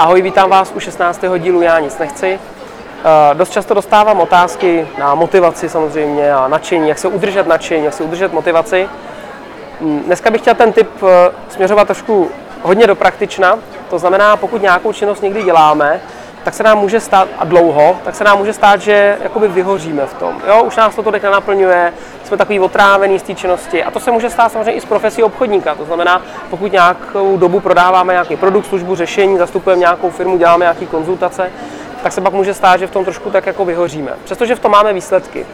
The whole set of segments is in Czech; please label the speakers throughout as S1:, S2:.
S1: Ahoj, vítám vás u 16. dílu Já nic nechci. Uh, dost často dostávám otázky na motivaci samozřejmě a nadšení, jak se udržet nadšení, jak se udržet motivaci. Mm, Dneska bych chtěl ten tip uh, směřovat trošku hodně do praktična. To znamená, pokud nějakou činnost někdy děláme, tak se nám může stát, a dlouho, tak se nám může stát, že jakoby vyhoříme v tom. Jo, už nás to tolik nenaplňuje, jsme takový otrávený z té činnosti. A to se může stát samozřejmě i z profesí obchodníka. To znamená, pokud nějakou dobu prodáváme nějaký produkt, službu, řešení, zastupujeme nějakou firmu, děláme nějaké konzultace, tak se pak může stát, že v tom trošku tak jako vyhoříme. Přestože v tom máme výsledky.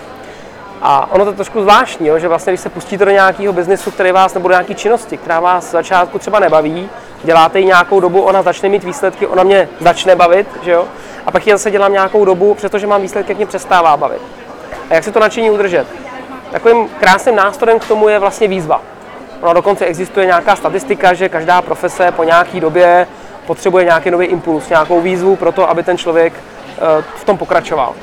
S1: A ono to je trošku zvláštní, jo, že vlastně, když se pustíte do nějakého biznesu, který vás nebo do nějaké činnosti, která vás začátku třeba nebaví, děláte ji nějakou dobu, ona začne mít výsledky, ona mě začne bavit, že jo? A pak ji zase dělám nějakou dobu, přestože mám výsledky, jak mě přestává bavit. A jak se to nadšení udržet? Takovým krásným nástrojem k tomu je vlastně výzva. Ono dokonce existuje nějaká statistika, že každá profese po nějaké době potřebuje nějaký nový impuls, nějakou výzvu pro to, aby ten člověk eh, v tom pokračoval.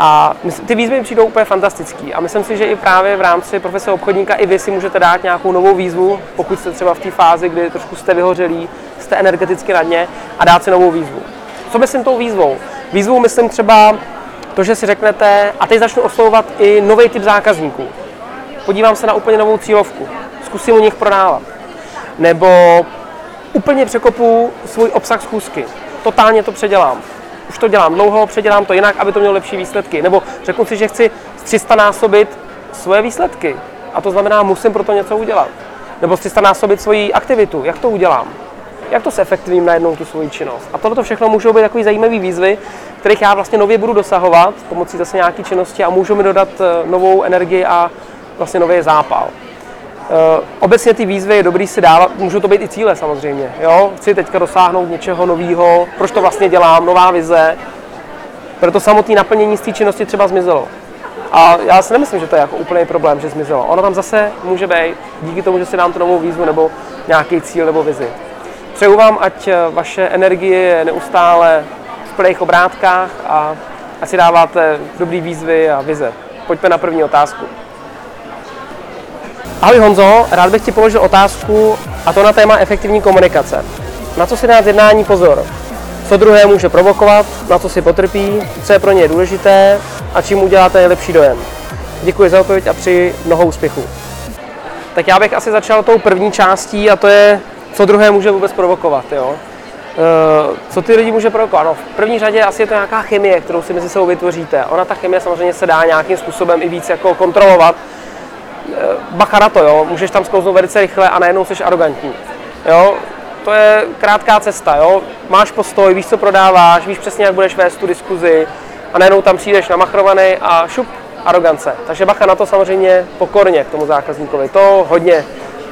S1: A ty výzvy mi přijdou úplně fantastický. A myslím si, že i právě v rámci profese obchodníka i vy si můžete dát nějakou novou výzvu, pokud jste třeba v té fázi, kdy trošku jste vyhořelí, jste energeticky na dně a dát si novou výzvu. Co myslím tou výzvou? Výzvou myslím třeba to, že si řeknete, a teď začnu oslovovat i nový typ zákazníků. Podívám se na úplně novou cílovku, zkusím u nich prodávat. Nebo úplně překopu svůj obsah schůzky. Totálně to předělám už to dělám dlouho, předělám to jinak, aby to mělo lepší výsledky. Nebo řeknu si, že chci 300 násobit svoje výsledky. A to znamená, musím pro to něco udělat. Nebo 300 násobit svoji aktivitu. Jak to udělám? Jak to se efektivním najednou tu svoji činnost? A tohle všechno můžou být takové zajímavé výzvy, kterých já vlastně nově budu dosahovat pomocí zase nějaké činnosti a můžou mi dodat eh, novou energii a vlastně nový zápal. Uh, obecně ty výzvy je dobrý si dávat, můžou to být i cíle samozřejmě. Jo? Chci teďka dosáhnout něčeho nového, proč to vlastně dělám, nová vize. Proto samotné naplnění z té činnosti třeba zmizelo. A já si nemyslím, že to je jako úplný problém, že zmizelo. Ono tam zase může být, díky tomu, že si dám tu novou výzvu nebo nějaký cíl nebo vizi. Přeju vám, ať eh, vaše energie je neustále v plných obrátkách a ať si dáváte dobrý výzvy a vize. Pojďme na první otázku. Ahoj Honzo, rád bych ti položil otázku a to na téma efektivní komunikace. Na co si dát jednání pozor? Co druhé může provokovat, na co si potrpí, co je pro ně důležité a čím uděláte nejlepší dojem. Děkuji za odpověď a při mnoho úspěchů. Tak já bych asi začal tou první částí a to je, co druhé může vůbec provokovat. Jo? Eh, co ty lidi může provokovat? No, v první řadě asi je to nějaká chemie, kterou si mezi sebou vytvoříte. Ona ta chemie samozřejmě se dá nějakým způsobem i víc jako kontrolovat, bacha na to, jo. můžeš tam sklouznout velice rychle a najednou jsi arrogantní. Jo. To je krátká cesta, jo. máš postoj, víš, co prodáváš, víš přesně, jak budeš vést tu diskuzi a najednou tam přijdeš namachrovaný a šup, arogance. Takže bacha na to samozřejmě pokorně k tomu zákazníkovi. To hodně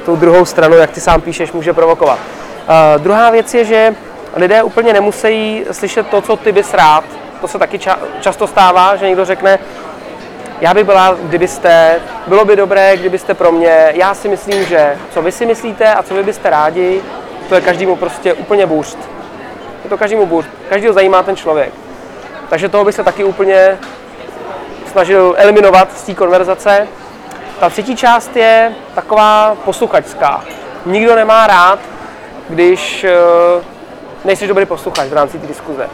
S1: tu druhou stranu, jak ty sám píšeš, může provokovat. Uh, druhá věc je, že lidé úplně nemusí slyšet to, co ty bys rád. To se taky ča- často stává, že někdo řekne, já bych byla, kdybyste, bylo by dobré, kdybyste pro mě, já si myslím, že co vy si myslíte a co vy byste rádi, to je každému prostě úplně bůřt. Je to každému bůřt. Každého zajímá ten člověk. Takže toho bych se taky úplně snažil eliminovat z té konverzace. Ta třetí část je taková posluchačská. Nikdo nemá rád, když eh, nejsi dobrý posluchač v rámci té diskuze.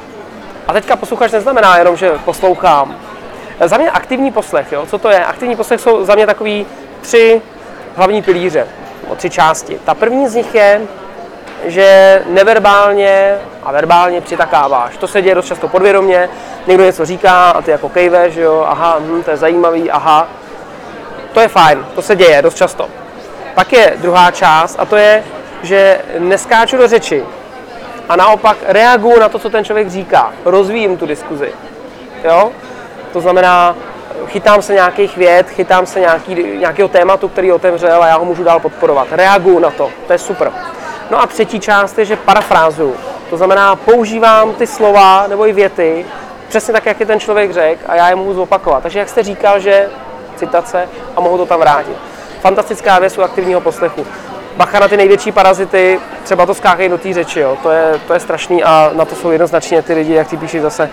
S1: A teďka posluchač neznamená jenom, že poslouchám, za mě aktivní poslech, jo? co to je? Aktivní poslech jsou za mě takový tři hlavní pilíře, o tři části. Ta první z nich je, že neverbálně a verbálně přitakáváš. To se děje dost často podvědomě, někdo něco říká a ty jako kejveš, jo, aha, hm, to je zajímavý, aha. To je fajn, to se děje dost často. Pak je druhá část a to je, že neskáču do řeči a naopak reaguju na to, co ten člověk říká, rozvíjím tu diskuzi. Jo? To znamená, chytám se nějakých věd, chytám se nějaký, nějakého tématu, který otevřel a já ho můžu dál podporovat. Reaguju na to, to je super. No a třetí část je, že parafrázuju. To znamená, používám ty slova nebo i věty přesně tak, jak je ten člověk řekl a já je mohu zopakovat. Takže jak jste říkal, že citace a mohu to tam vrátit. Fantastická věc u aktivního poslechu. Bacha na ty největší parazity, třeba to skákají do té řeči, jo. To, je, to je strašný a na to jsou jednoznačně ty lidi, jak ty píší zase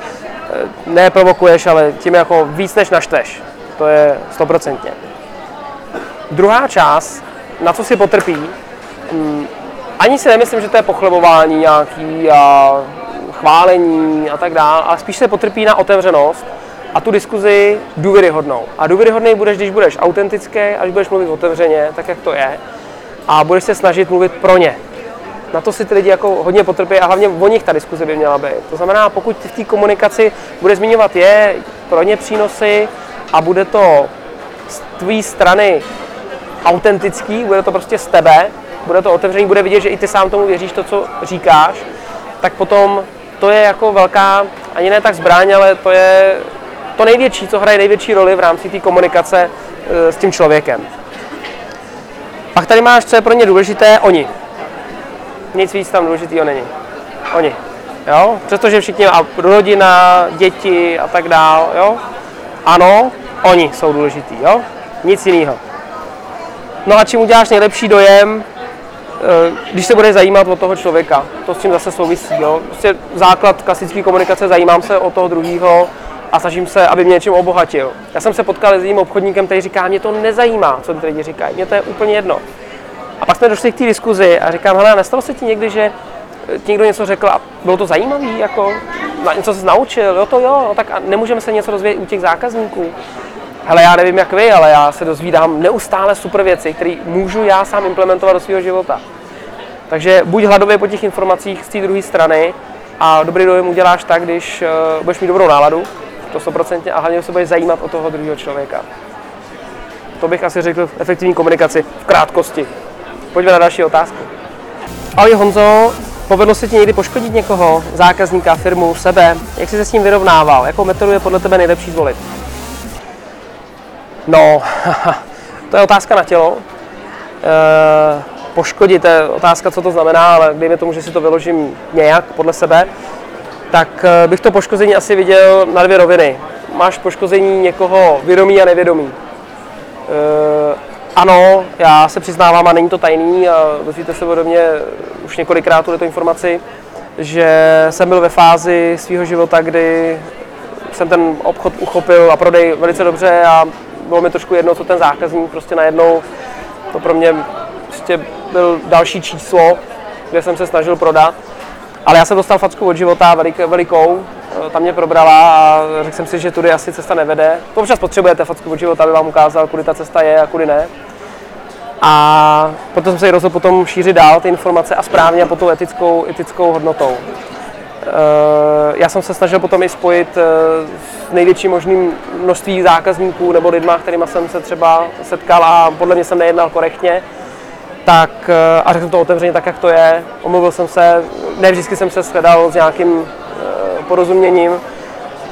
S1: neprovokuješ, ale tím jako víc než naštveš. To je stoprocentně. Druhá část, na co si potrpí, hm, ani si nemyslím, že to je pochlebování nějaký a chválení a tak dále, ale spíš se potrpí na otevřenost a tu diskuzi důvěryhodnou. A důvěryhodný budeš, když budeš autentický, až budeš mluvit otevřeně, tak jak to je, a budeš se snažit mluvit pro ně. Na to si ty lidi jako hodně potrpí a hlavně o nich ta diskuze by měla být. To znamená, pokud v té komunikaci bude zmiňovat je, pro ně přínosy a bude to z tvé strany autentický, bude to prostě z tebe, bude to otevřený, bude vidět, že i ty sám tomu věříš to, co říkáš, tak potom to je jako velká, ani ne tak zbraň, ale to je to největší, co hraje největší roli v rámci té komunikace e, s tím člověkem. Pak tady máš, co je pro ně důležité, oni. Nic víc tam důležitého není. Oni. Jo? Přestože všichni, a rodina, děti a tak dál, jo? Ano, oni jsou důležitý, jo? Nic jiného. No a čím uděláš nejlepší dojem, eh, když se bude zajímat o toho člověka. To s tím zase souvisí. Jo? Prostě základ klasické komunikace, zajímám se o toho druhého a snažím se, aby mě něčím obohatil. Já jsem se potkal s jedním obchodníkem, který říká, mě to nezajímá, co ty lidi říkají, mě to je úplně jedno. Pak jsme došli k té diskuzi a říkám, hele, nestalo se ti někdy, že ti někdo něco řekl a bylo to zajímavé, jako něco se naučil, jo to jo, no tak a nemůžeme se něco rozvíjet u těch zákazníků. Hele, já nevím jak vy, ale já se dozvídám neustále super věci, které můžu já sám implementovat do svého života. Takže buď hladově po těch informacích z té druhé strany a dobrý dojem uděláš tak, když uh, budeš mít dobrou náladu, to 100% a hlavně se budeš zajímat o toho druhého člověka. To bych asi řekl v efektivní komunikaci v krátkosti. Pojďme na další otázku. Ahoj Honzo, povedlo se ti někdy poškodit někoho, zákazníka, firmu, sebe? Jak jsi se s ním vyrovnával? Jakou metodu je podle tebe nejlepší zvolit? No, to je otázka na tělo. E, poškodit, je otázka, co to znamená, ale dejme tomu, že si to vyložím nějak podle sebe, tak eh, bych to poškození asi viděl na dvě roviny. Máš poškození někoho vědomí a nevědomí. E, ano, já se přiznávám, a není to tajný, a dozvíte se ode mě už několikrát tuto informaci, že jsem byl ve fázi svého života, kdy jsem ten obchod uchopil a prodej velice dobře a bylo mi trošku jedno, co ten zákazník prostě najednou, to pro mě prostě byl další číslo, kde jsem se snažil prodat. Ale já jsem dostal facku od života velik, velikou, tam mě probrala a řekl jsem si, že tudy asi cesta nevede. Občas potřebujete facku od života, aby vám ukázal, kudy ta cesta je a kudy ne. A proto jsem se rozhodl potom šířit dál ty informace a správně a tou etickou, etickou hodnotou. Já jsem se snažil potom i spojit s největším možným množství zákazníků nebo lidma, kterými jsem se třeba setkal a podle mě jsem nejednal korektně tak, eh, a řekl jsem to otevřeně tak, jak to je. Omluvil jsem se, ne vždycky jsem se shledal s nějakým eh, porozuměním,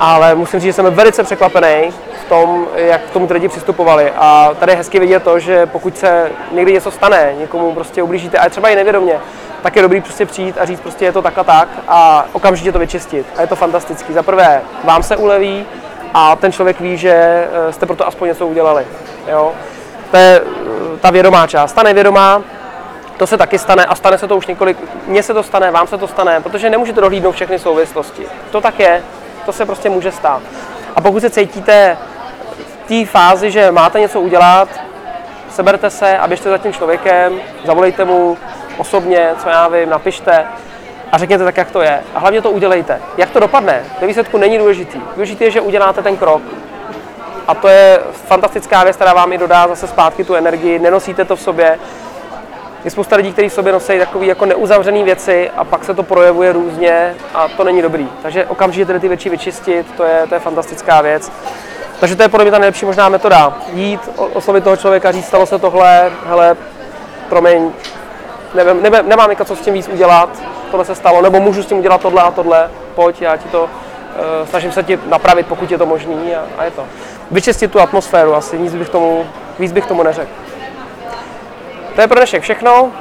S1: ale musím říct, že jsem velice překvapený v tom, jak k tomu ty lidi přistupovali. A tady je hezky vidět to, že pokud se někdy něco stane, někomu prostě ublížíte, a třeba i nevědomě, tak je dobrý prostě přijít a říct prostě je to tak a tak a okamžitě to vyčistit. A je to fantastický. Za prvé, vám se uleví a ten člověk ví, že eh, jste pro to aspoň něco udělali. Jo? To je ta vědomá část. Ta nevědomá, to se taky stane a stane se to už několik, mně se to stane, vám se to stane, protože nemůžete dohlídnout všechny souvislosti. To tak je, to se prostě může stát. A pokud se cítíte v té fázi, že máte něco udělat, seberte se a běžte za tím člověkem, zavolejte mu osobně, co já vím, napište a řekněte tak, jak to je. A hlavně to udělejte. Jak to dopadne, ve výsledku není důležitý. Důležité je, že uděláte ten krok. A to je fantastická věc, která vám i dodá zase zpátky tu energii, nenosíte to v sobě. Je spousta lidí, kteří v sobě nosí takové jako neuzavřené věci a pak se to projevuje různě a to není dobrý. Takže okamžitě tedy ty věci vyčistit, to je, to je fantastická věc. Takže to je podle mě ta nejlepší možná metoda. Jít, oslovit toho člověka, říct, stalo se tohle, hele, promiň, nevím, nevím, nemám jako co s tím víc udělat, tohle se stalo, nebo můžu s tím udělat tohle a tohle, pojď, já ti to, uh, snažím se ti napravit, pokud je to možný a, a je to vyčistit tu atmosféru, asi nic bych tomu, víc bych tomu neřekl. To je pro dnešek všechno.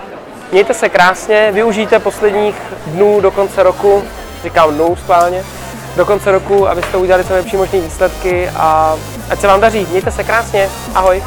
S1: Mějte se krásně, využijte posledních dnů do konce roku, říkám dnů schválně, do konce roku, abyste udělali co nejlepší možné výsledky a ať se vám daří. Mějte se krásně, ahoj.